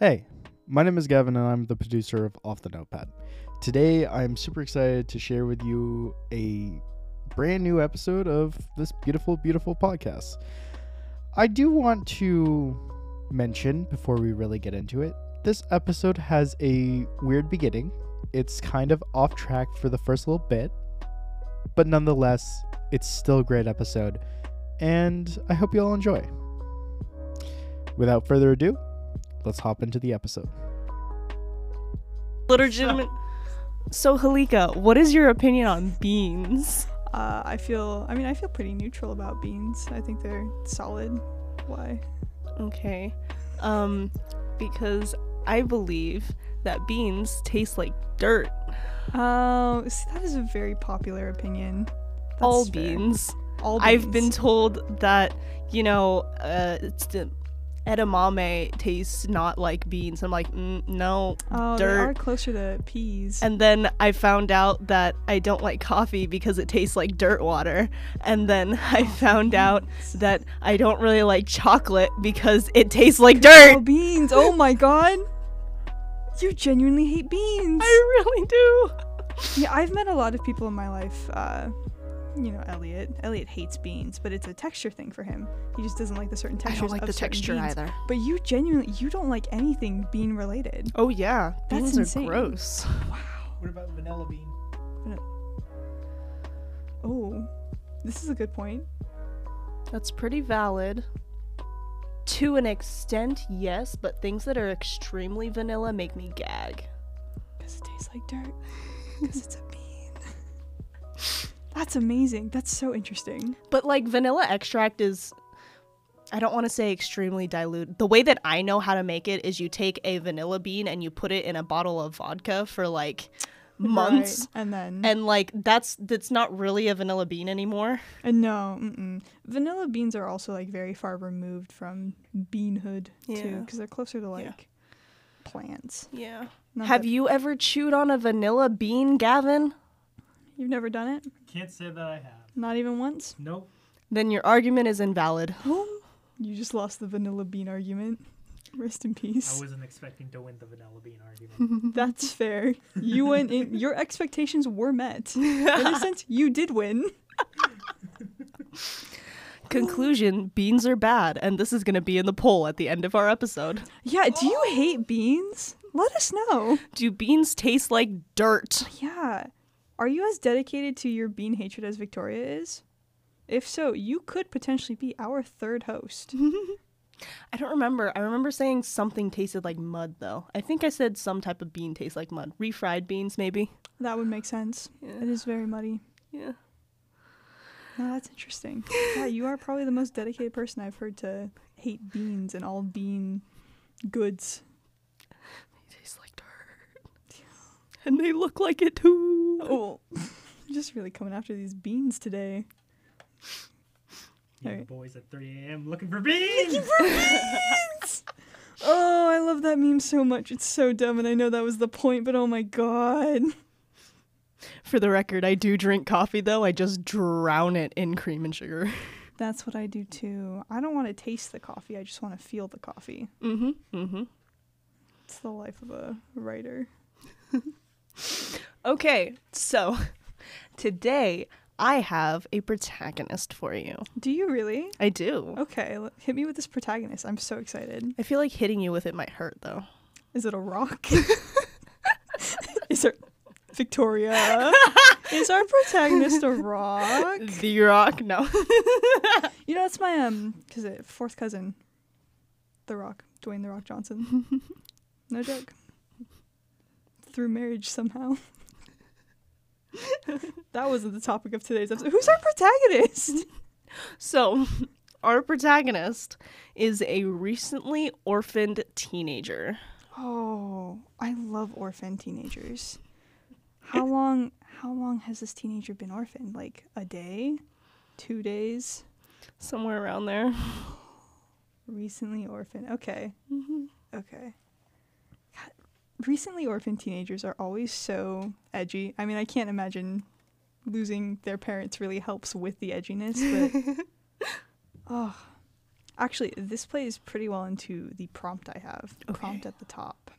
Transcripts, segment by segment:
Hey, my name is Gavin and I'm the producer of Off the Notepad. Today I'm super excited to share with you a brand new episode of this beautiful, beautiful podcast. I do want to mention before we really get into it this episode has a weird beginning. It's kind of off track for the first little bit, but nonetheless, it's still a great episode, and I hope you all enjoy. Without further ado, let's hop into the episode. legitimate. So Halika, what is your opinion on beans? Uh, I feel. I mean, I feel pretty neutral about beans. I think they're solid. Why? Okay, um, because I believe that beans taste like dirt. Oh, see, that is a very popular opinion. That's All fair. beans. All beans. I've been told that you know, uh, it's the edamame tastes not like beans. I'm like, mm, no, Oh, they dirt. are closer to peas. And then I found out that I don't like coffee because it tastes like dirt water. And then I found out that I don't really like chocolate because it tastes like oh, dirt. beans! Oh my god! You genuinely hate beans. I really do. Yeah, I've met a lot of people in my life. Uh, you know, Elliot. Elliot hates beans, but it's a texture thing for him. He just doesn't like the certain I textures. don't like of the texture beans. either. But you genuinely, you don't like anything bean related. Oh yeah, That's beans insane. are gross. Wow. What about vanilla bean? Oh, this is a good point. That's pretty valid. To an extent, yes, but things that are extremely vanilla make me gag. Because it tastes like dirt. Because it's a bean. That's amazing. That's so interesting. But like vanilla extract is I don't want to say extremely dilute. The way that I know how to make it is you take a vanilla bean and you put it in a bottle of vodka for like months. Right, And then. And like that's that's not really a vanilla bean anymore. and no, mm-mm. vanilla beans are also like very far removed from beanhood too, because they're closer to Yeah. like plants. Yeah. Not Have that- you ever chewed on a vanilla bean, Gavin? You've never done it? Can't say that I have. Not even once? Nope. Then your argument is invalid. Oh, you just lost the vanilla bean argument. Rest in peace. I wasn't expecting to win the vanilla bean argument. That's fair. You went in. Your expectations were met. In a sense, you did win. Conclusion, beans are bad, and this is going to be in the poll at the end of our episode. Yeah. Do you hate beans? Let us know. Do beans taste like dirt? Yeah. Are you as dedicated to your bean hatred as Victoria is? If so, you could potentially be our third host. I don't remember. I remember saying something tasted like mud, though. I think I said some type of bean tastes like mud. Refried beans, maybe. that would make sense. It is very muddy. Yeah. No, that's interesting. Yeah, you are probably the most dedicated person I've heard to hate beans and all bean goods. They taste like dirt. And they look like it too. Oh, just really coming after these beans today. Yeah, Alright. the boys at 3 a.m. looking for beans. Oh, I love that meme so much. It's so dumb, and I know that was the point, but oh my god. For the record, I do drink coffee, though. I just drown it in cream and sugar. That's what I do too. I don't want to taste the coffee, I just want to feel the coffee. Mm hmm. Mm hmm. It's the life of a writer. Okay, so today I have a protagonist for you. Do you really? I do. Okay, l- hit me with this protagonist. I'm so excited. I feel like hitting you with it might hurt, though. Is it a rock? Is there Victoria? Is our protagonist a rock? The rock? No. You know, that's my um, cause it, fourth cousin, The Rock, Dwayne The Rock Johnson. no joke. Through marriage somehow. that wasn't the topic of today's episode. Who's our protagonist? So, our protagonist is a recently orphaned teenager. Oh, I love orphan teenagers. How long? How long has this teenager been orphaned? Like a day, two days? Somewhere around there. Recently orphaned. Okay. Mm-hmm. Okay. Recently orphaned teenagers are always so edgy. I mean, I can't imagine losing their parents really helps with the edginess, but oh, Actually, this plays pretty well into the prompt I have. The Prompt at the top.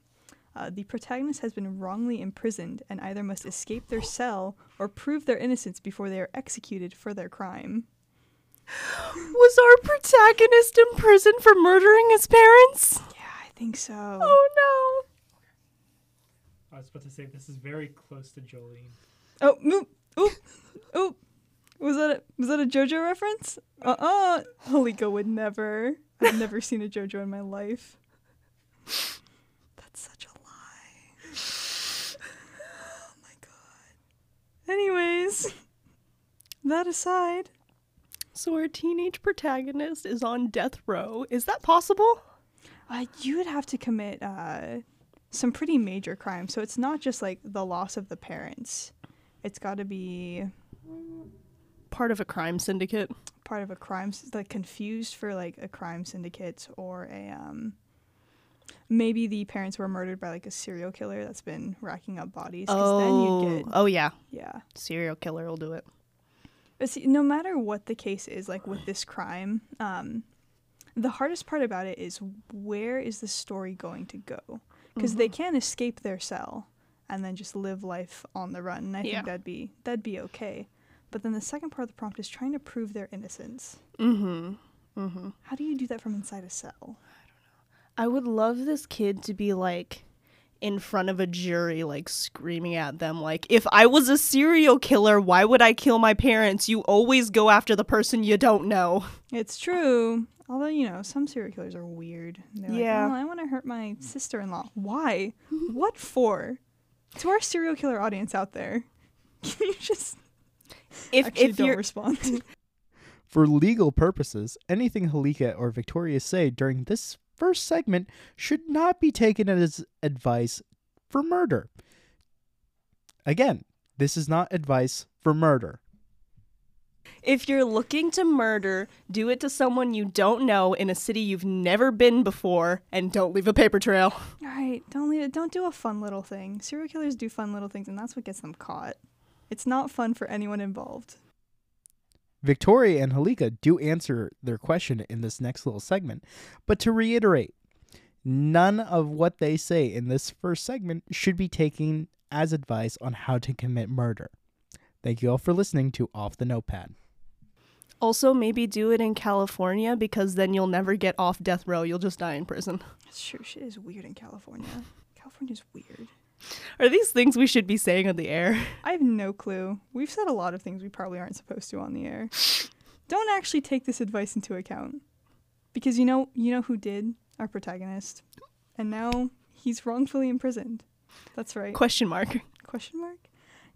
Uh, the protagonist has been wrongly imprisoned and either must escape their cell or prove their innocence before they are executed for their crime. Was our protagonist in prison for murdering his parents? Yeah, I think so. Oh I was about to say this is very close to Jolyne. Oh, oop, oop, oop. Was that a, was that a JoJo reference? Uh uh Halika would never. I've never seen a JoJo in my life. That's such a lie. Oh my god. Anyways, that aside. So our teenage protagonist is on death row. Is that possible? uh, you would have to commit uh, some pretty major crimes. So it's not just like the loss of the parents. It's got to be Part of a crime syndicate. part of a crime like confused for like a crime syndicate or a um maybe the parents were murdered by like a serial killer that's been racking up bodies 'cause then you get oh yeah. yeah Serial killer will do it. but see, no matter what the case is like with this crime um the hardest part about it is where is the story going to go because they can escape their cell and then just live life on the run and i Yeah. think that'd be that'd be okay but then the second part of the prompt is trying to prove their innocence Mm-hmm. Mm-hmm. How do you do that from inside a cell? I don't know. I would love this kid to be like in front of a jury, like screaming at them, like, if I was a serial killer, why would I kill my parents? You always go after the person you don't know. It's true. Although, you know, some serial killers are weird. They're Yeah. Like, oh, I want to hurt my mm. sister in law. Why? what for? To our serial killer audience out there, can you just If actually if don't you're respond? For legal purposes, anything Halika or Victoria say during this first segment should not be taken as advice for murder. Again, this is not advice for murder. If you're looking to murder, do it to someone you don't know in a city you've never been before, and don't leave a paper trail. All right, don't leave it. Don't do a fun little thing. Serial killers do fun little things, and that's what gets them caught. It's not fun for anyone involved. Victoria and Halika do answer their question in this next little segment, but to reiterate, none of what they say in this first segment should be taken as advice on how to commit murder. Thank you all for listening to Off the Notepad. Also, maybe do it in California because then you'll never get off death row. You'll just die in prison. Sure, shit is weird in California. California's weird. Are these things we should be saying on the air? I have no clue. We've said a lot of things we probably aren't supposed to on the air. Don't actually take this advice into account. Because you know you know who did? Our protagonist. And now he's wrongfully imprisoned. That's right. Question mark. Question mark?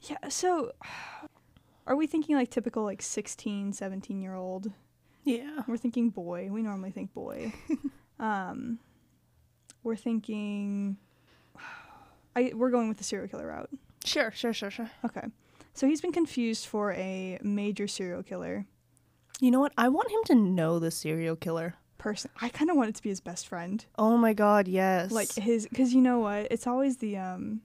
Yeah, so are we thinking like typical like 16, 17 year old? Yeah. We're thinking boy. We normally think boy. um we're thinking I we're going with the serial killer route. Sure, sure, sure, sure. Okay. So he's been confused for a major serial killer You know what? I want him to know the serial killer. person. I kind of want it to be his best friend. Oh my god, yes. Like his cuz you know what? It's always the um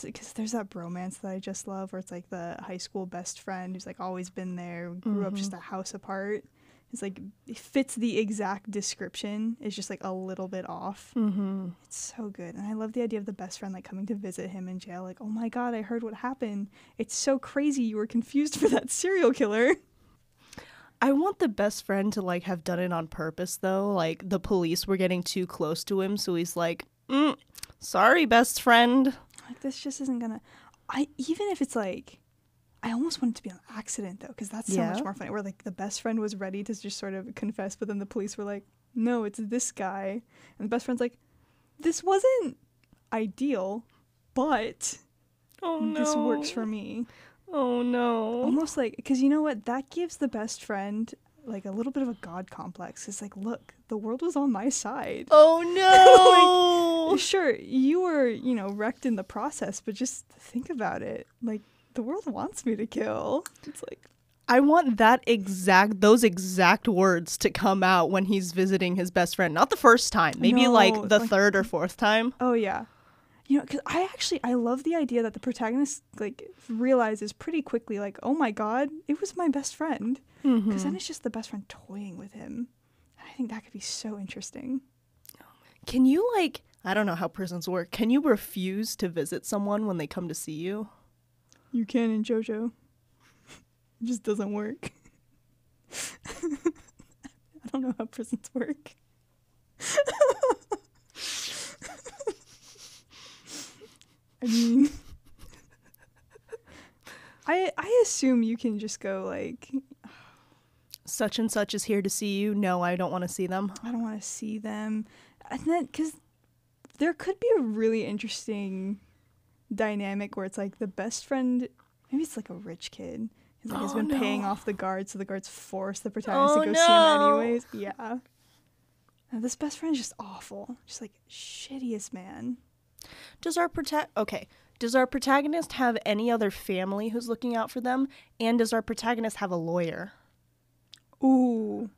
cuz there's that bromance that I just love where it's like the high school best friend who's like always been there, grew up just a house apart. It's like it fits the exact description. It's just like a little bit off. mm-hmm. It's so good. And I love the idea of the best friend like coming to visit him in jail like, "Oh my god, I heard what happened. It's so crazy you were confused for that serial killer." I want the best friend to like have done it on purpose though. Like the police were getting too close to him, so he's like, mm, "Sorry, best friend." Like this just isn't gonna i even if it's like i almost want it to be an accident though because that's so Yeah. much more funny where like the best friend was ready to just sort of confess but then the police were like no it's this guy and the best friend's like this wasn't ideal but Oh no. this works for me Oh no. almost like because you know what that gives the best friend like a little bit of a god complex it's like look the world was on my side Oh no. sure you were you know wrecked in the process but just think about it like the world wants me to kill it's like I want that exact those exact words to come out when he's visiting his best friend. Not the first time, maybe No, like the like- third or fourth time. oh yeah you know because i actually i love the idea that the protagonist like realizes pretty quickly like oh my god it was my best friend because Mm-hmm. then it's just the best friend toying with him i think that could be so interesting. Can you like I don't know how prisons work. Can you refuse to visit someone when they come to see you? You can in JoJo. it just doesn't work. I don't know how prisons work. I mean, I I assume you can just go like, Such and such is here to see you. No, I don't want to see them. I don't want to see them, and then because there could be a really interesting dynamic where it's like the best friend, maybe it's like a rich kid. He's like has Oh, been paying off the guards, so the guards force the protagonist Oh, to go see him anyways. Yeah. And this best friend is just awful, just like shittiest man. Does our prota- okay? Does our protagonist have any other family who's looking out for them? And does our protagonist have a lawyer? Ooh.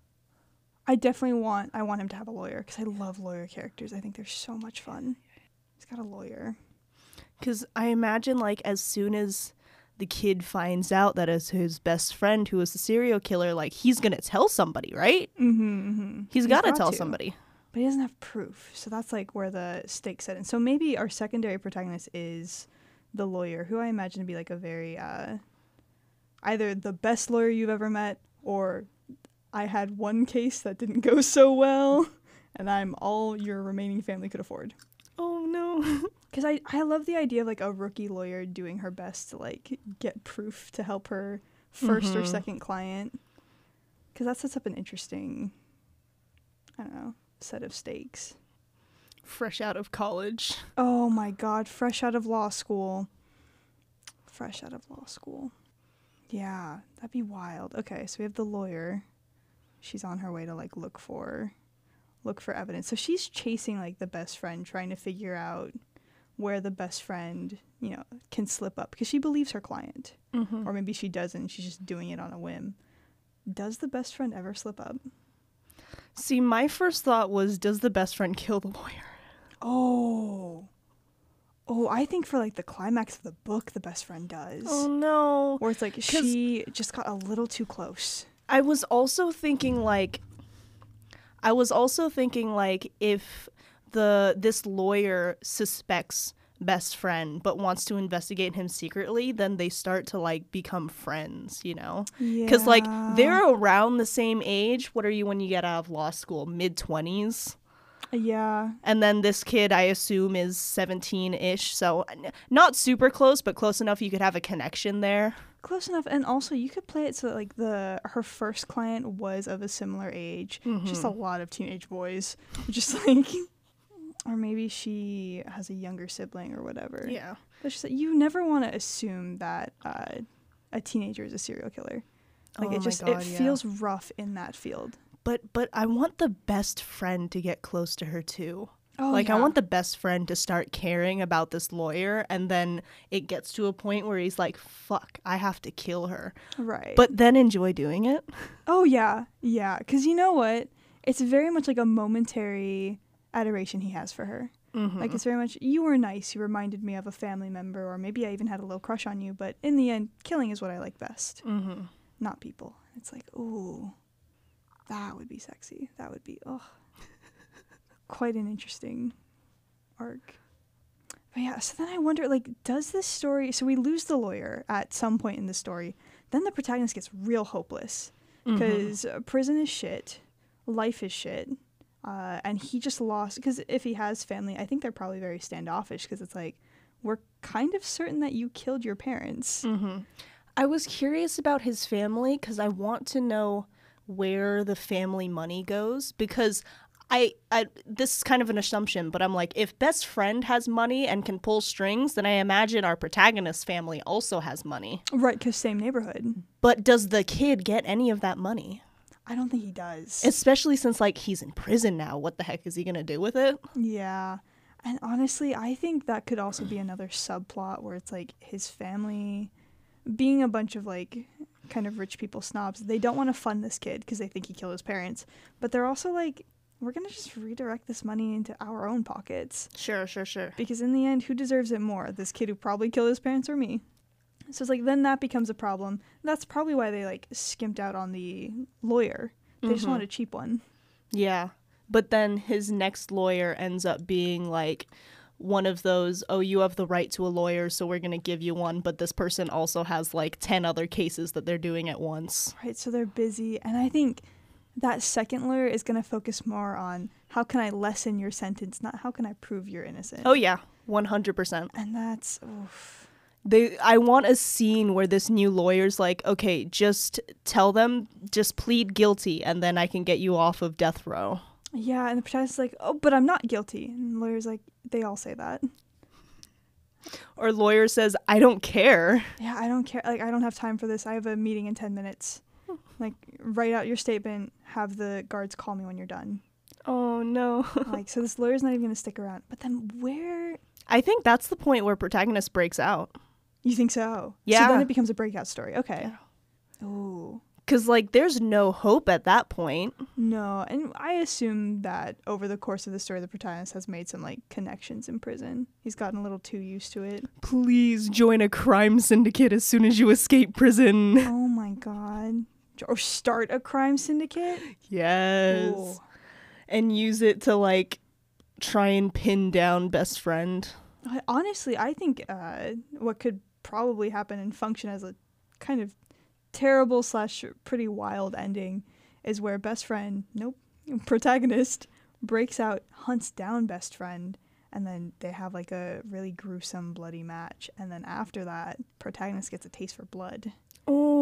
I definitely want I want him to have a lawyer because I love lawyer characters. I think they're so much fun. He's got a lawyer. Because I imagine, like, as soon as the kid finds out that it's his best friend who is the serial killer, like, he's gonna tell somebody, right? Mm-hmm, mm-hmm. he's got to tell somebody. But he doesn't have proof. So that's like where the stakes set in. So maybe our secondary protagonist is the lawyer, who I imagine to be like a very uh either the best lawyer you've ever met or I had one case that didn't go so well and I'm all your remaining family could afford. Oh no. Because I, I love the idea of like a rookie lawyer doing her best to like get proof to help her 1st or Mhm. second client. Because that sets up an interesting, I don't know, set of stakes. Fresh out of college. Oh my god, fresh out of law school. Fresh out of law school. Yeah, that'd be wild. Okay, so we have the lawyer. She's on her way to like look for look for evidence. So she's chasing like the best friend trying to figure out where the best friend, you know, can slip up because she believes her client. Mm-hmm. Or maybe she doesn't, she's just doing it on a whim. Does the best friend ever slip up? See, my first thought was, does the best friend kill the lawyer? Oh. Oh, I think for like the climax of the book the best friend does. Oh no. Where it's like she just got a little too close. I was also thinking like I was also thinking like if the this lawyer suspects best friend but wants to investigate him secretly, then they start to like become friends, you know? Yeah. Cuz like they're around the same age. What are you when you get out of law school? Mid 20s? Yeah. And then this kid I assume is 17ish, so n- not super close, but close enough you could have a connection there. Close enough. And also you could play it so that, like the her first client was of a similar age. Just a lot of teenage boys. Just like or maybe she has a younger sibling or whatever. Yeah. But you never want to assume that uh, a teenager is a serial killer. Like Oh it just God, it yeah. feels rough in that field. But but I want the best friend to get close to her too. Oh, like I want the best friend to start caring about this lawyer and then it gets to a point where he's like, "Fuck, I have to kill her." right. But then enjoy doing it. Oh yeah, yeah. Because you know what? It's very much like a momentary adoration he has for her. Mm-hmm. Like it's very much you were nice. You reminded me of a family member, or maybe I even had a little crush on you. But in the end, killing is what I like best, mm-hmm. not people. It's like, ooh, that would be sexy. That would be oh, quite an interesting arc. But yeah, so then I wonder, like, does this story? So we lose the lawyer at some point in the story. Then the protagonist gets real hopeless Mm-hmm. because uh, prison is shit, life is shit, uh, and he just lost. Because if he has family, I think they're probably very standoffish. Because it's like we're kind of certain that you killed your parents. Mm-hmm. I was curious about his family because I want to know where the family money goes because I, I this is kind of an assumption, but I'm like, if best friend has money and can pull strings, then I imagine our protagonist's family also has money. Right, because same neighborhood. But does the kid get any of that money? I don't think he does. Especially since like he's in prison now. What the heck is he gonna do with it? yeah, and honestly, I think that could also be another subplot where it's like his family, being a bunch of like kind of rich people snobs, they don't want to fund this kid because they think he killed his parents, but they're also like. We're gonna just redirect this money into our own pockets. Sure, sure, sure. Because in the end, who deserves it more? This kid who probably killed his parents or me? So it's like then that becomes a problem. That's probably why they like skimped out on the lawyer. They just Mhm. wanted a cheap one. Yeah. But then his next lawyer ends up being like one of those, oh, you have the right to a lawyer, so we're going to give you one. But this person also has like 10 other cases that they're doing at once. Right, so they're busy. And I think that second lawyer is going to focus more on how can I lessen your sentence, not how can I prove you're innocent. Oh, yeah. 100%. And that's, oof. They I want a scene where this new lawyer's like, "Okay, just tell them just plead guilty and then I can get you off of death row." Yeah, and the protagonist's like, oh, but I'm not guilty. And the lawyer's like, they all say that. Or lawyer says, "I don't care." Yeah, I don't care. Like, I don't have time for this. I have a meeting in 10 minutes. Like, write out your statement, have the guards call me when you're done. Oh no. Like, so this lawyer's not even going to stick around. But then where. I think that's the point where protagonist breaks out. You think so? Yeah. So then it becomes a breakout story. Okay. Yeah. Oh. Cuz like there's no hope at that point. No, and I assume that over the course of the story, the protagonist has made some like connections in prison. He's gotten a little too used to it. Please join a crime syndicate as soon as you escape prison. Oh my god. Or start a crime syndicate? Yes. Ooh. And use it to like try and pin down best friend. Honestly, I think uh, what could probably happen and function as a kind of terrible slash pretty wild ending is where best friend, nope, protagonist breaks out, hunts down best friend, and then they have like a really gruesome, bloody match. And then after that, protagonist gets a taste for blood, Oh.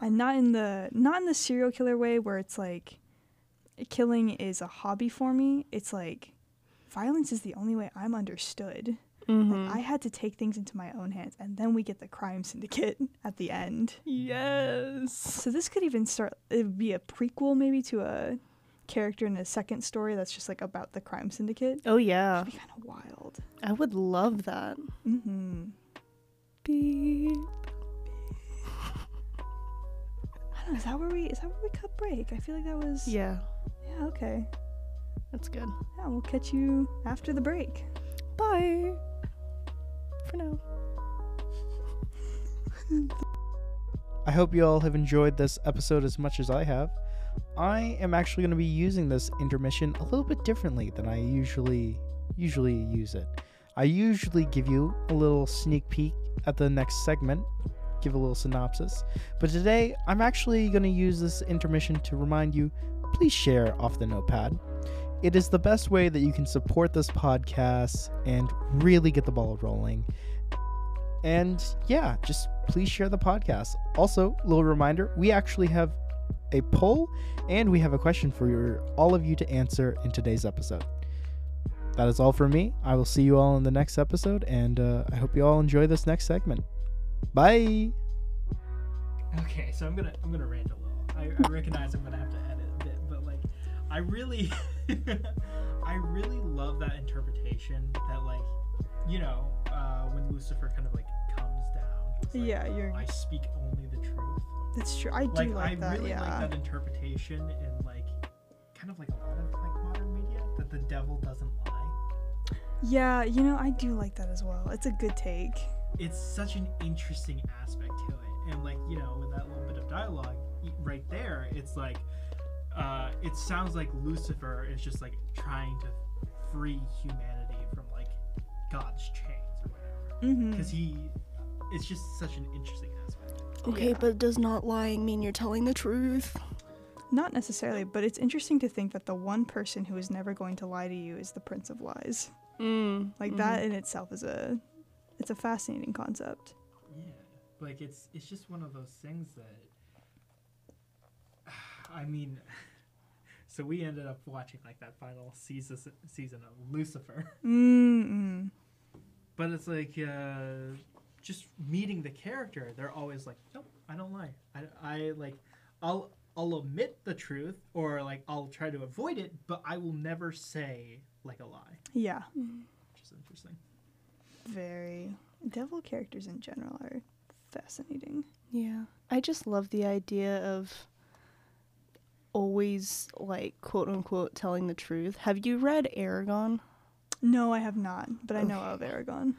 And not in the not in the serial killer way where it's like killing is a hobby for me. It's like violence is the only way I'm understood. Mhm. Like, I had to take things into my own hands, and then we get the crime syndicate at the end. yes. So this could even start. It would be a prequel, maybe to a character in a second story that's just like about the crime syndicate. Oh yeah. It'd be kind of wild. I would love that. Mm-hmm. Beep. Don't know. Is that where we? Is that where we cut break? I feel like that was. Yeah, Yeah. Okay. that's good. Yeah. We'll catch you after the break. Bye. For now. I hope you all have enjoyed this episode as much as I have. I am actually going to be using this intermission a little bit differently than I usually usually use it. I usually give you a little sneak peek at the next segment, give a little synopsis, but today I'm actually going to use this intermission to remind you please share off the notepad. It is the best way that you can support this podcast and really get the ball rolling. And yeah, just please share the podcast. Also, little reminder, we actually have a poll and we have a question for your, all of you to answer in today's episode. That is all for me. I will see you all in the next episode, and uh, I hope you all enjoy this next segment. Bye. Okay, so I'm gonna I'm gonna rant a little. I, I recognize I'm gonna have to edit a bit, but like, I really, I really love that interpretation that like, you know, uh, when Lucifer kind of like comes down. like, Yeah, you're. I speak only the truth. That's true. I do Like, like, I that. really yeah. like that interpretation in like, kind of like a lot of like modern media that the devil doesn't lie. Yeah, you know, I do like that as well. It's a good take. It's such an interesting aspect to it and like you know with that little bit of dialogue right there it's like uh it sounds like lucifer is just like trying to free humanity from like god's chains or whatever Mm-hmm. because he it's just such an interesting aspect Okay, Yeah. but does not lying mean you're telling the truth? Not necessarily, but it's interesting to think that the one person who is never going to lie to you is the Prince of Lies. Mm. Like that in itself is a, it's a fascinating concept. yeah like it's it's just one of those things that i mean so we ended up watching like that final season season of lucifer Mm-mm. But it's like uh, just meeting the character. They're always like, nope, I don't lie. I, I like, I'll I'll omit the truth or like I'll try to avoid it, but I will never say like a lie, Yeah, which is interesting. Very. Devil characters in general are fascinating. Yeah. I just love the idea of always like quote unquote telling the truth. Have you read Eragon? No, I have not, but I know of Eragon.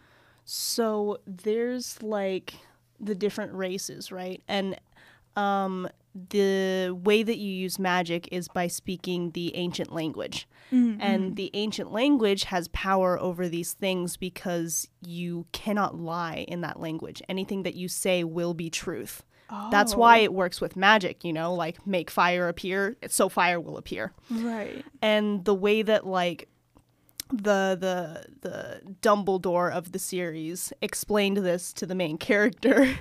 So there's like the different races, right? And um the way that you use magic is by speaking the ancient language. Mm-hmm. And mm-hmm. the ancient language has power over these things because you cannot lie in that language. Anything that you say will be truth. That's oh. why it works with magic, you know, like make fire appear, so fire will appear. Right. And the way that like the the the Dumbledore of the series explained this to the main character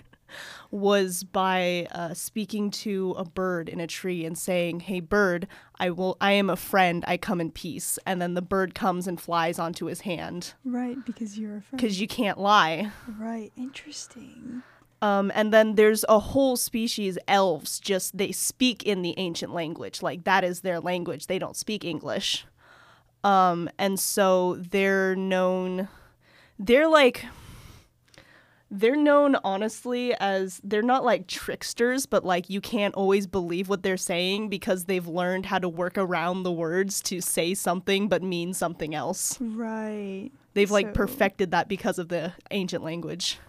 was by uh, speaking to a bird in a tree and saying, "Hey bird, I will I am a friend. I come in peace." And then the bird comes and flies onto his hand Right, because you're a friend. cuz you can't lie. Right. Interesting. Um, and then there's a whole species, elves, just they speak in the ancient language. Like that is their language. They don't speak English. Um, and so they're known, they're like, they're known honestly as they're not like tricksters, but like you can't always believe what they're saying because they've learned how to work around the words to say something but mean something else. Right. They've like So- perfected that because of the ancient language.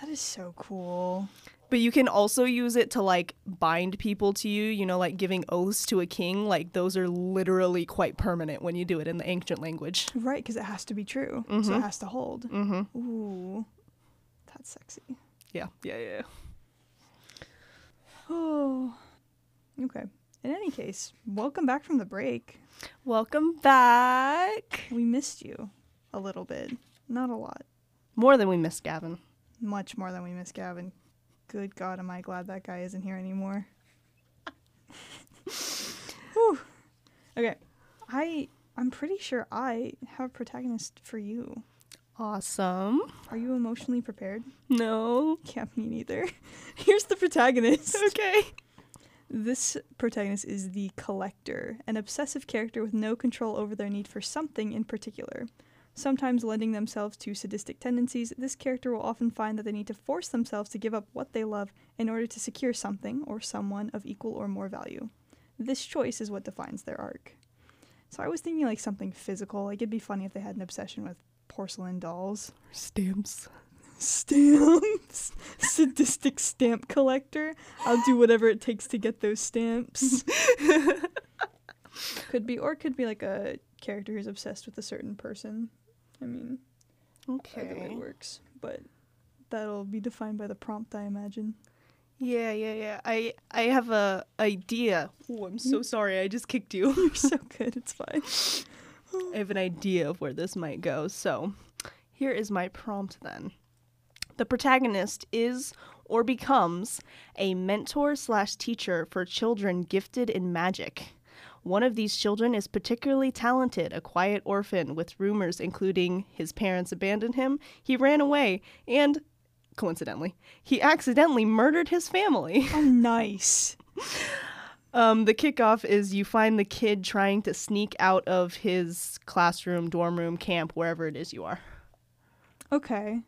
That is so cool. But you can also use it to like bind people to you, you know, like giving oaths to a king. Like those are literally quite permanent when you do it in the ancient language. Right, because it has to be true. So it has to hold. Mm-hmm. Ooh. That's sexy. Yeah, yeah, yeah. Oh. Okay. In any case, welcome back from the break. Welcome back. We missed you a little bit. Not a lot. More than we missed Gavin. Much more than we missed Gavin. Good God, am I glad that guy isn't here anymore. Okay. I I'm pretty sure I have a protagonist for you. Awesome. Are you emotionally prepared? No. Yeah, me neither. Here's the protagonist. Okay. This protagonist is the collector, an obsessive character with no control over their need for something in particular. Sometimes lending themselves to sadistic tendencies, this character will often find that they need to force themselves to give up what they love in order to secure something or someone of equal or more value. This choice is what defines their arc. So I was thinking like something physical, like it'd be funny if they had an obsession with porcelain dolls. Stamps. Stamps. Sadistic stamp collector. I'll do whatever it takes to get those stamps. could be, or it could be like a character who's obsessed with a certain person. I mean, either way Okay. works, but that'll be defined by the prompt, I imagine. Yeah, yeah, yeah. I I have a idea. Oh, I'm so hmm? sorry. I just kicked you. You're so good. It's fine. I have an idea of where this might go. So, here is my prompt then. The protagonist is or becomes a mentor slash teacher for children gifted in magic. One of these children is particularly talented, a quiet orphan with rumors including his parents abandoned him, he ran away, and, coincidentally, he accidentally murdered his family. Oh, nice. Um, the kickoff is you find the kid trying to sneak out of his classroom, dorm room, camp, wherever it is you are. Okay.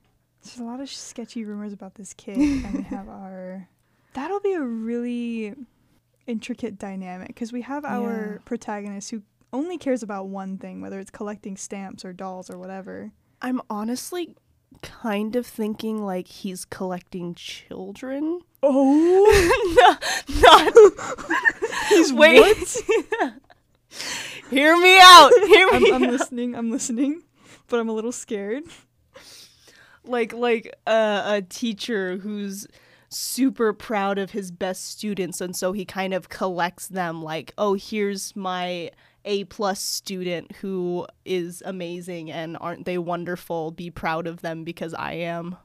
There's a lot of sketchy rumors about this kid, and we have our. That'll be a really intricate dynamic because we have our Yeah. protagonist who only cares about one thing, whether it's collecting stamps or dolls or whatever. I'm honestly kind of thinking like he's collecting children. Oh, not he's wait. Hear me out. Hear me. I'm, I'm out. listening. I'm listening, but I'm a little scared. like like uh, a teacher who's super proud of his best students and so he kind of collects them like oh here's my a plus student who is amazing and aren't they wonderful be proud of them because i am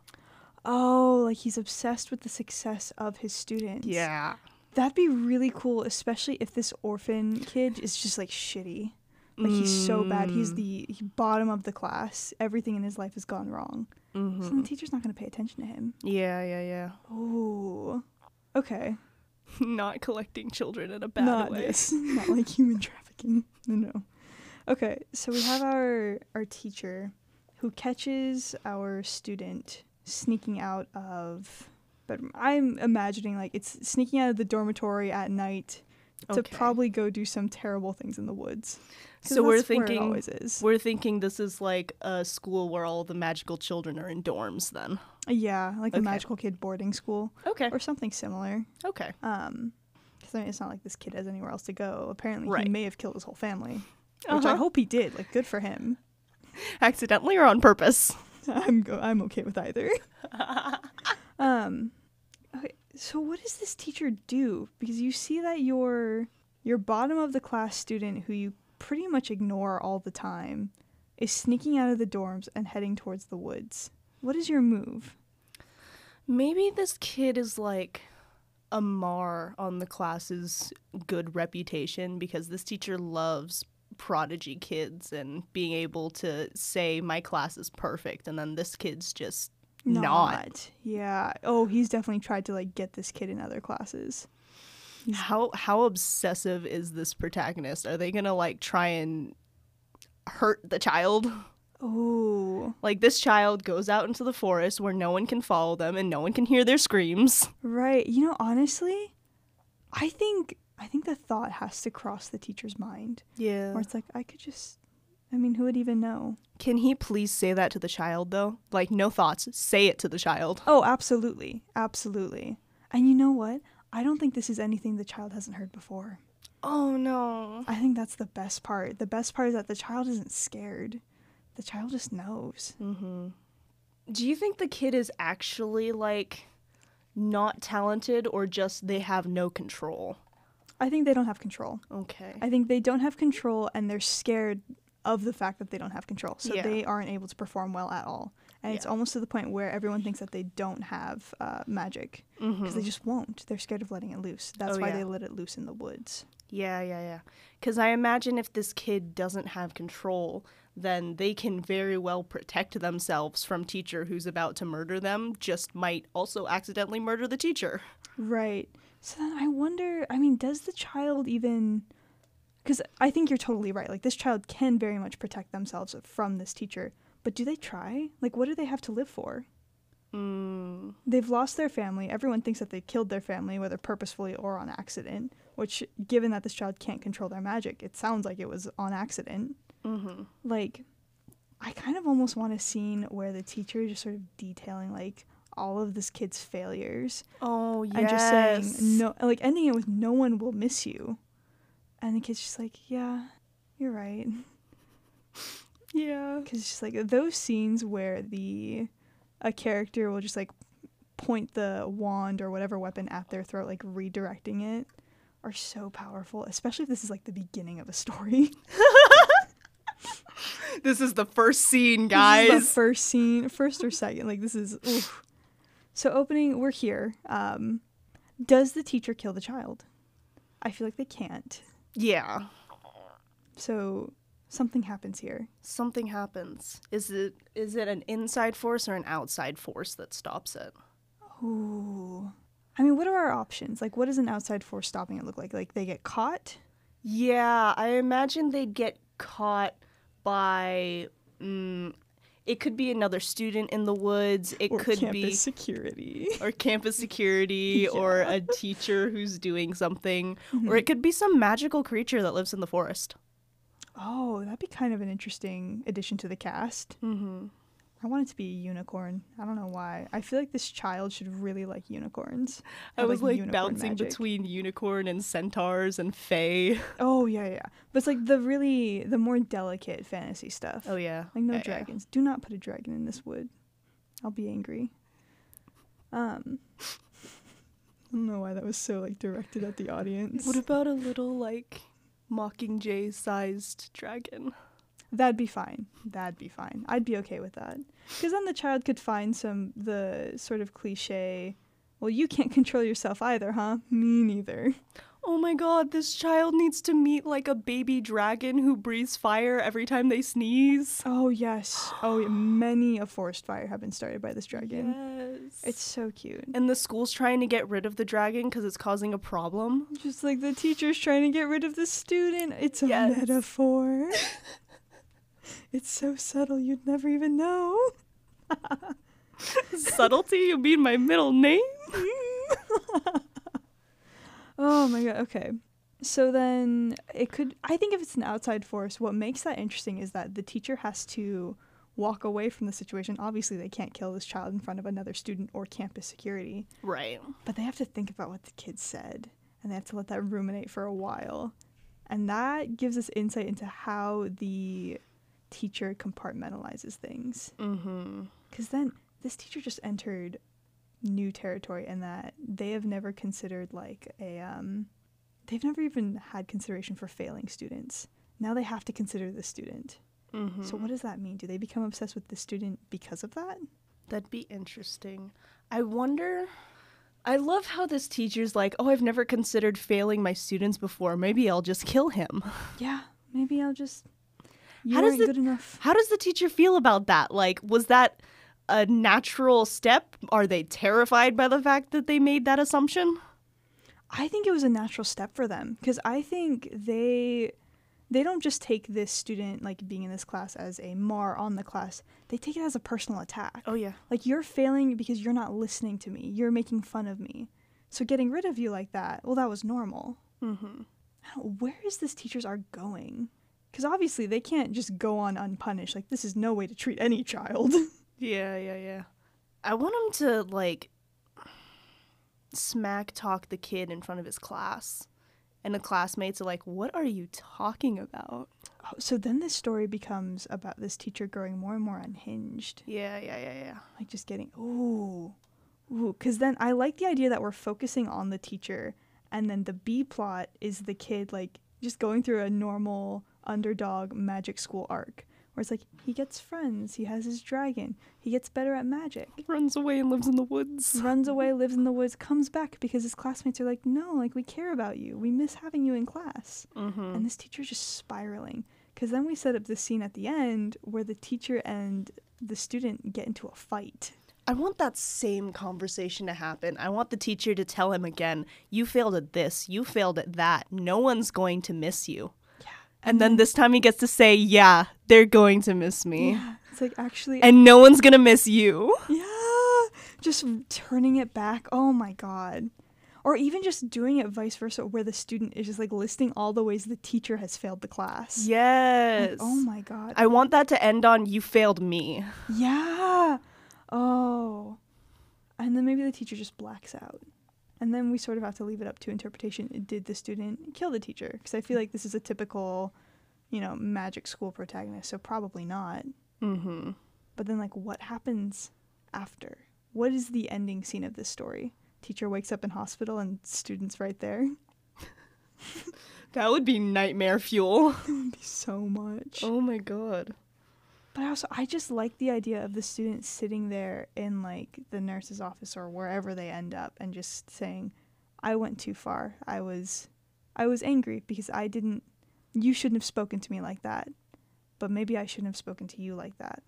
Oh, like he's obsessed with the success of his students. yeah That'd be really cool, especially if this orphan kid is just like shitty. Like he's so bad. He's Mm. the bottom of the class. Everything in his life has gone wrong. So Mhm. the teacher's not going to pay attention to him. yeah yeah yeah Oh. Okay. not collecting children in a bad not way this. Not like human trafficking. No, no. Okay, so we have our our teacher who catches our student sneaking out of but I'm imagining like it's sneaking out of the dormitory at night to Okay. probably go do some terrible things in the woods. so we're that's where it thinking always is. we're thinking this is like a school where all the magical children are in dorms then Yeah, like a Okay. magical kid boarding school okay or something similar. okay Um, Because I mean, it's not like this kid has anywhere else to go. Apparently, Right. he may have killed his whole family, which I Uh-huh. hope he did. Like, good for him. Accidentally or on purpose? I'm go- I'm okay with either. um, okay, so what does this teacher do? Because you see that your your bottom of the class student, who you pretty much ignore all the time, is sneaking out of the dorms and heading towards the woods. What is your move? Maybe this kid is like a mar on the class's good reputation because this teacher loves prodigy kids and being able to say my class is perfect and then this kid's just not. Yeah. Oh, he's definitely tried to like get this kid in other classes. how how obsessive is this protagonist are they gonna like try and hurt the child Oh, like this child goes out into the forest where no one can follow them and no one can hear their screams right. You know, honestly, I think I think the thought has to cross the teacher's mind. yeah Or it's like I could just I mean, who would even know? can he please say that to the child though like no thoughts say it to the child Oh, absolutely. Absolutely. And you know what? I don't think this is anything the child hasn't heard before. oh no I think that's the best part. The best part is that the child isn't scared. The child just knows. mm-hmm do you think the kid is actually like not talented or just they have no control I think they don't have control. okay I think they don't have control and they're scared of the fact that they don't have control. So Yeah. they aren't able to perform well at all. And it's almost to the point where everyone thinks that they don't have uh, magic because they just won't. They're scared of letting it loose. That's Oh, why yeah. they let it loose in the woods. Yeah, yeah, yeah. Because I imagine if this kid doesn't have control, then they can very well protect themselves from teacher who's about to murder them. Just might also accidentally murder the teacher. Right. So then I wonder, I mean, does the child even because I think you're totally right. Like this child can very much protect themselves from this teacher, but do they try? Like what do they have to live for? Mm, They've lost their family. Everyone thinks that they killed their family whether purposefully or on accident, which given that this child can't control their magic, it sounds like it was on accident. Hmm Like I kind of almost want a scene where the teacher is just sort of detailing like all of this kid's failures Oh, yes. and just saying no like ending it with no one will miss you and the kid's just like yeah you're right Yeah. because it's just like those scenes where the a character will just like point the wand or whatever weapon at their throat like redirecting it are so powerful especially if this is like the beginning of a story This is the first scene, This is the guys. first scene first or second like this is oof. so opening we're here um does the teacher kill the child i feel like they can't yeah. So something happens here. Something happens. Is it is it an inside force or an outside force that stops it? Ooh. I mean, what are our options? Like, what does an outside force stopping it look like? Like, they get caught? Yeah, I imagine they'd get caught by. Mm, it could be another student in the woods. It or could campus be security? or campus security or a teacher who's doing something, Mm-hmm. or it could be some magical creature that lives in the forest. Oh, that'd be kind of an interesting addition to the cast. Mm-hmm. I want it to be a unicorn. I don't know why. I feel like this child should really like unicorns. I Have, was like unicorn bouncing magic. between unicorn and centaurs and fae. Oh yeah, yeah. But it's like the really the more delicate fantasy stuff. Oh yeah, Like no Yeah, yeah. dragons. Do not put a dragon in this wood. I'll be angry. Um I don't know why that was so like directed at the audience. What about a little like mockingjay sized dragon? That'd be fine. That'd be fine. I'd be okay with that. Cuz then the child could find some the sort of cliche well, you can't control yourself either, huh? Me neither. Oh my god, this child needs to meet like a baby dragon who breathes fire every time they sneeze. Oh, yes. Oh, many a forest fire have been started by this dragon. Yes. It's so cute. and the school's trying to get rid of the dragon because it's causing a problem. Just like the teacher's trying to get rid of the student. It's a Yes. metaphor. it's so subtle you'd never even know. Subtlety, you mean my middle name? Oh my god, okay. So then it could I think if it's an outside force, what makes that interesting is that the teacher has to walk away from the situation. Obviously they can't kill this child in front of another student or campus security, Right. but they have to think about what the kid said. and they have to let that ruminate for a while. And that gives us insight into how the teacher compartmentalizes things. Mm-hmm. Because then this teacher just entered new territory in that they have never considered like a um they've never even had consideration for failing students. Now they have to consider the student. Mm-hmm. So what does that mean? Do they become obsessed with the student because of that? That'd be interesting. I wonder. I love how this teacher's like, oh, I've never considered failing my students before. Maybe I'll just kill him. Yeah, maybe I'll just you How does the- good enough. How does the teacher feel about that? Like, was that a natural step? Are they terrified by the fact that they made that assumption? I think it was a natural step for them because I think they they don't just take this student like being in this class as a mar on the class. They take it as a personal attack. Oh yeah. Like you're failing because you're not listening to me. You're making fun of me. So getting rid of you like that, well, that was normal. Mm-hmm. Where is this teacher's art going? Because obviously they can't just go on unpunished. Like this is no way to treat any child. Yeah, yeah, yeah. I want him to like smack talk the kid in front of his class. And the classmates are like, "What are you talking about?" Oh, so then this story becomes about this teacher growing more and more unhinged. Yeah, yeah, yeah, yeah. like just getting ooh ooh because then i like the idea that we're focusing on the teacher and then the b plot is the kid like just going through a normal underdog magic school arc where it's like he gets friends he has his dragon he gets better at magic Runs away and lives in the woods. runs away lives in the woods comes back because his classmates are like no like we care about you we miss having you in class Mm-hmm. and this teacher's just spiraling because then we set up this scene at the end where the teacher and the student get into a fight I want that same conversation to happen. I want the teacher to tell him again, you failed at this, you failed at that. No one's going to miss you. And then mm-hmm. this time he gets to say, yeah, they're going to miss me. Yeah, it's like actually, And no one's going to miss you. yeah, just turning it back. Oh my god. Or even just doing it vice versa, where the student is just like listing all the ways the teacher has failed the class. Like, Yes. oh my god. I want that to end on, you failed me. yeah. Oh. And then maybe the teacher just blacks out. And then we sort of have to leave it up to interpretation. Did the student kill the teacher? Because I feel like this is a typical, you know, magic school protagonist, so probably not. Mm-hmm. But then, like, what happens after? What is the ending scene of this story? Teacher wakes up in hospital and students right there. That would be nightmare fuel. That would be so much. Oh my god. But also, I just like the idea of the student sitting there in like the nurse's office or wherever they end up and just saying, "I went too far. I was, I was angry because I didn't. You shouldn't have spoken to me like that. But maybe I shouldn't have spoken to you like that."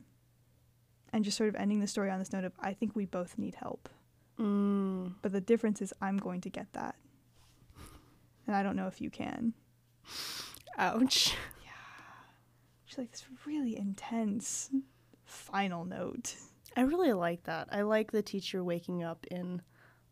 And just sort of ending the story on this note of, "I think we both need help." Mm. But the difference is I'm going to get that. And I don't know if you can. Ouch. Like this really intense final note. I really like that. I like the teacher waking up in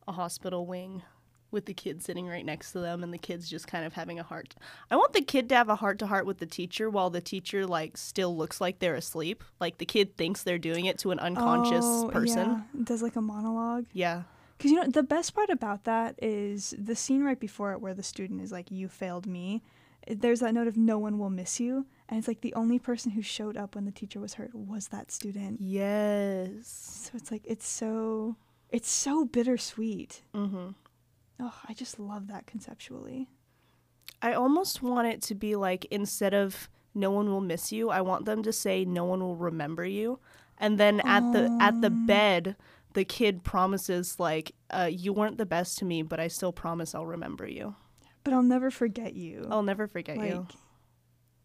a hospital wing with the kid sitting right next to them and the kid's just kind of having a heart. I want the kid to have a heart to heart with the teacher while the teacher like still looks like they're asleep. Like the kid thinks they're doing it to an unconscious Oh, person. Yeah. Does like a monologue. Yeah. Because you know the best part about that is the scene right before it where the student is like, "You failed me." There's that note of "No one will miss you," and it's like the only person who showed up when the teacher was hurt was that student. Yes. So it's like it's so it's so bittersweet. Mhm. Oh, I just love that conceptually. I almost want it to be like instead of no one will miss you, I want them to say no one will remember you. And then at the at the Um. bed, the kid promises like uh, you weren't the best to me, but I still promise I'll remember you. But I'll never forget you. I'll never forget like, you.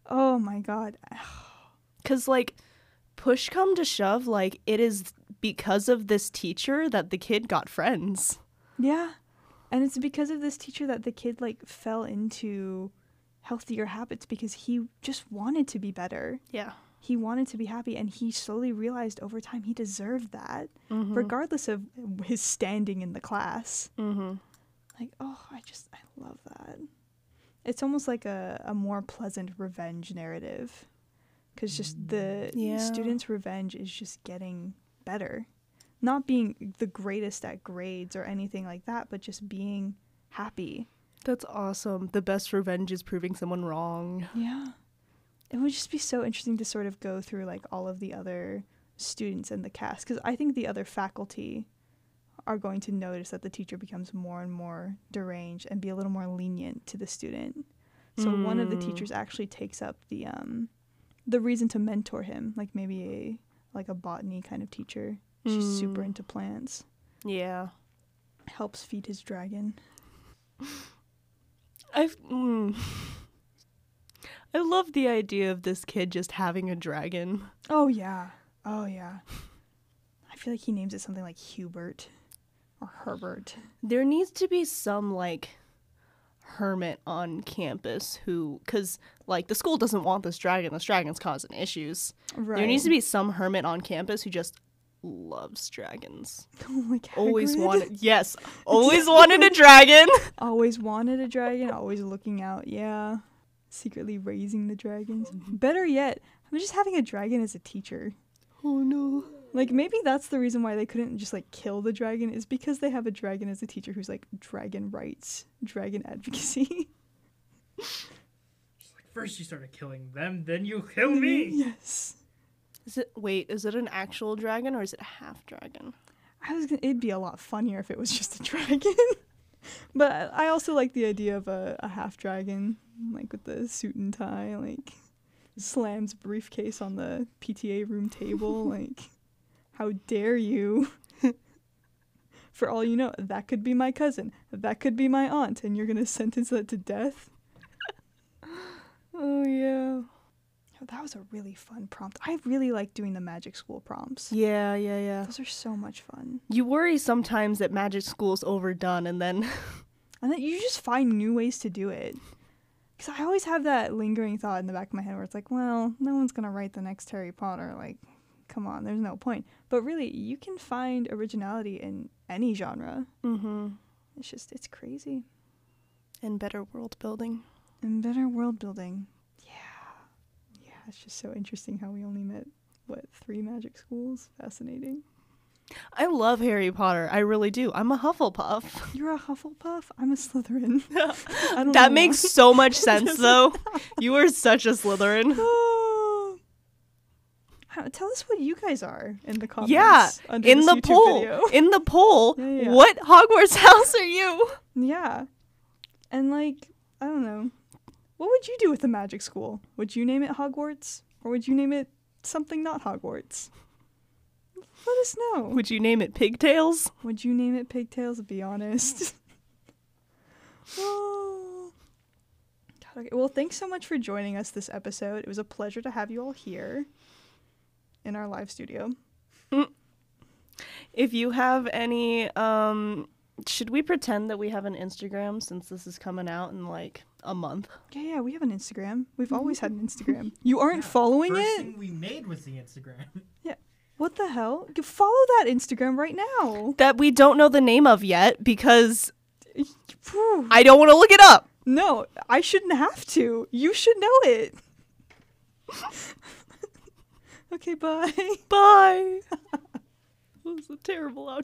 Oh my god. Cuz like push come to shove, like it is because of this teacher that the kid got friends. Yeah. And it's because of this teacher that the kid like fell into healthier habits because he just wanted to be better. Yeah. He wanted to be happy and he slowly realized over time he deserved that Mhm. regardless of his standing in the class. Mhm. Like, oh, I just I love that. It's almost like a, a more pleasant revenge narrative. Cuz just the mm. Yeah. student's revenge is just getting better. Not being the greatest at grades or anything like that, but just being happy. That's awesome. The best revenge is proving someone wrong. Yeah. It would just be so interesting to sort of go through like all of the other students in the cast because I think the other faculty are going to notice that the teacher becomes more and more deranged and be a little more lenient to the student. So one of the Mm. teachers actually takes up the um the reason to mentor him, like maybe a like a botany kind of teacher. She's super Mm. into plants. Yeah. Helps feed his dragon. I've. Mm. I love the idea of this kid just having a dragon. Oh yeah. Oh yeah. I feel like he names it something like Hubert Herbert. There needs to be some like hermit on campus who, because like the school doesn't want this dragon. This dragon's causing issues. Right. There needs to be some hermit on campus who just loves dragons. like Always wanted, yes, always wanted a dragon. Always wanted a dragon. Always looking out. Yeah. Secretly raising the dragons. Better yet, I'm just having a dragon as a teacher. Oh no. Like maybe that's the reason why they couldn't just like kill the dragon is because they have a dragon as a teacher who's like dragon rights, dragon advocacy. Like first you started killing them, then you kill me. yes. Is it wait? Is it an actual dragon or is it a half dragon? I was gonna, it'd be a lot funnier if it was just a dragon. but I I also like the idea of a, a half dragon, like with the suit and tie, like slams briefcase on the PTA room table, like how dare you? For all you know, that could be my cousin, that could be my aunt, and you're gonna sentence that to death. Oh yeah. Oh, That was a really fun prompt. I really like doing the magic school prompts. Yeah, yeah, yeah. Those are so much fun. You worry sometimes that magic school's overdone, and then And then you just find new ways to do it. Because I always have that lingering thought in the back of my head where it's like, well, no one's going to write the next Harry Potter. Like, come on, there's no point. But really, you can find originality in any genre. mm-hmm. It's just, it's crazy. and better world building. And better world building. Yeah. Yeah, it's just so interesting how we only met, what, three magic schools? Fascinating. I love Harry Potter. I really do. I'm a Hufflepuff. You're a Hufflepuff? I'm a Slytherin. That makes why. so much sense, though. You are such a Slytherin. How- Tell us what you guys are in the comments. Yeah, in the poll. In the poll, Yeah, yeah. what Hogwarts house are you? Yeah, and like I don't know, what would you do with the magic school? Would you name it Hogwarts, or would you name it something not Hogwarts? Let us know. Would you name it Pigtails? Would you name it Pigtails? Be honest. oh. God, okay. Well, thanks so much for joining us this episode. It was a pleasure to have you all here in our live studio. If you have any, um, should we pretend that we have an Instagram since this is coming out in like a month? Yeah, yeah, we have an Instagram. We've always had an Instagram. You aren't following First it? thing we made was the Instagram. Yeah. What the hell? You follow that Instagram right now. That we don't know the name of yet because Phew. I don't want to look it up. No, I shouldn't have to. You should know it. okay, bye. Bye. that was a terrible outro.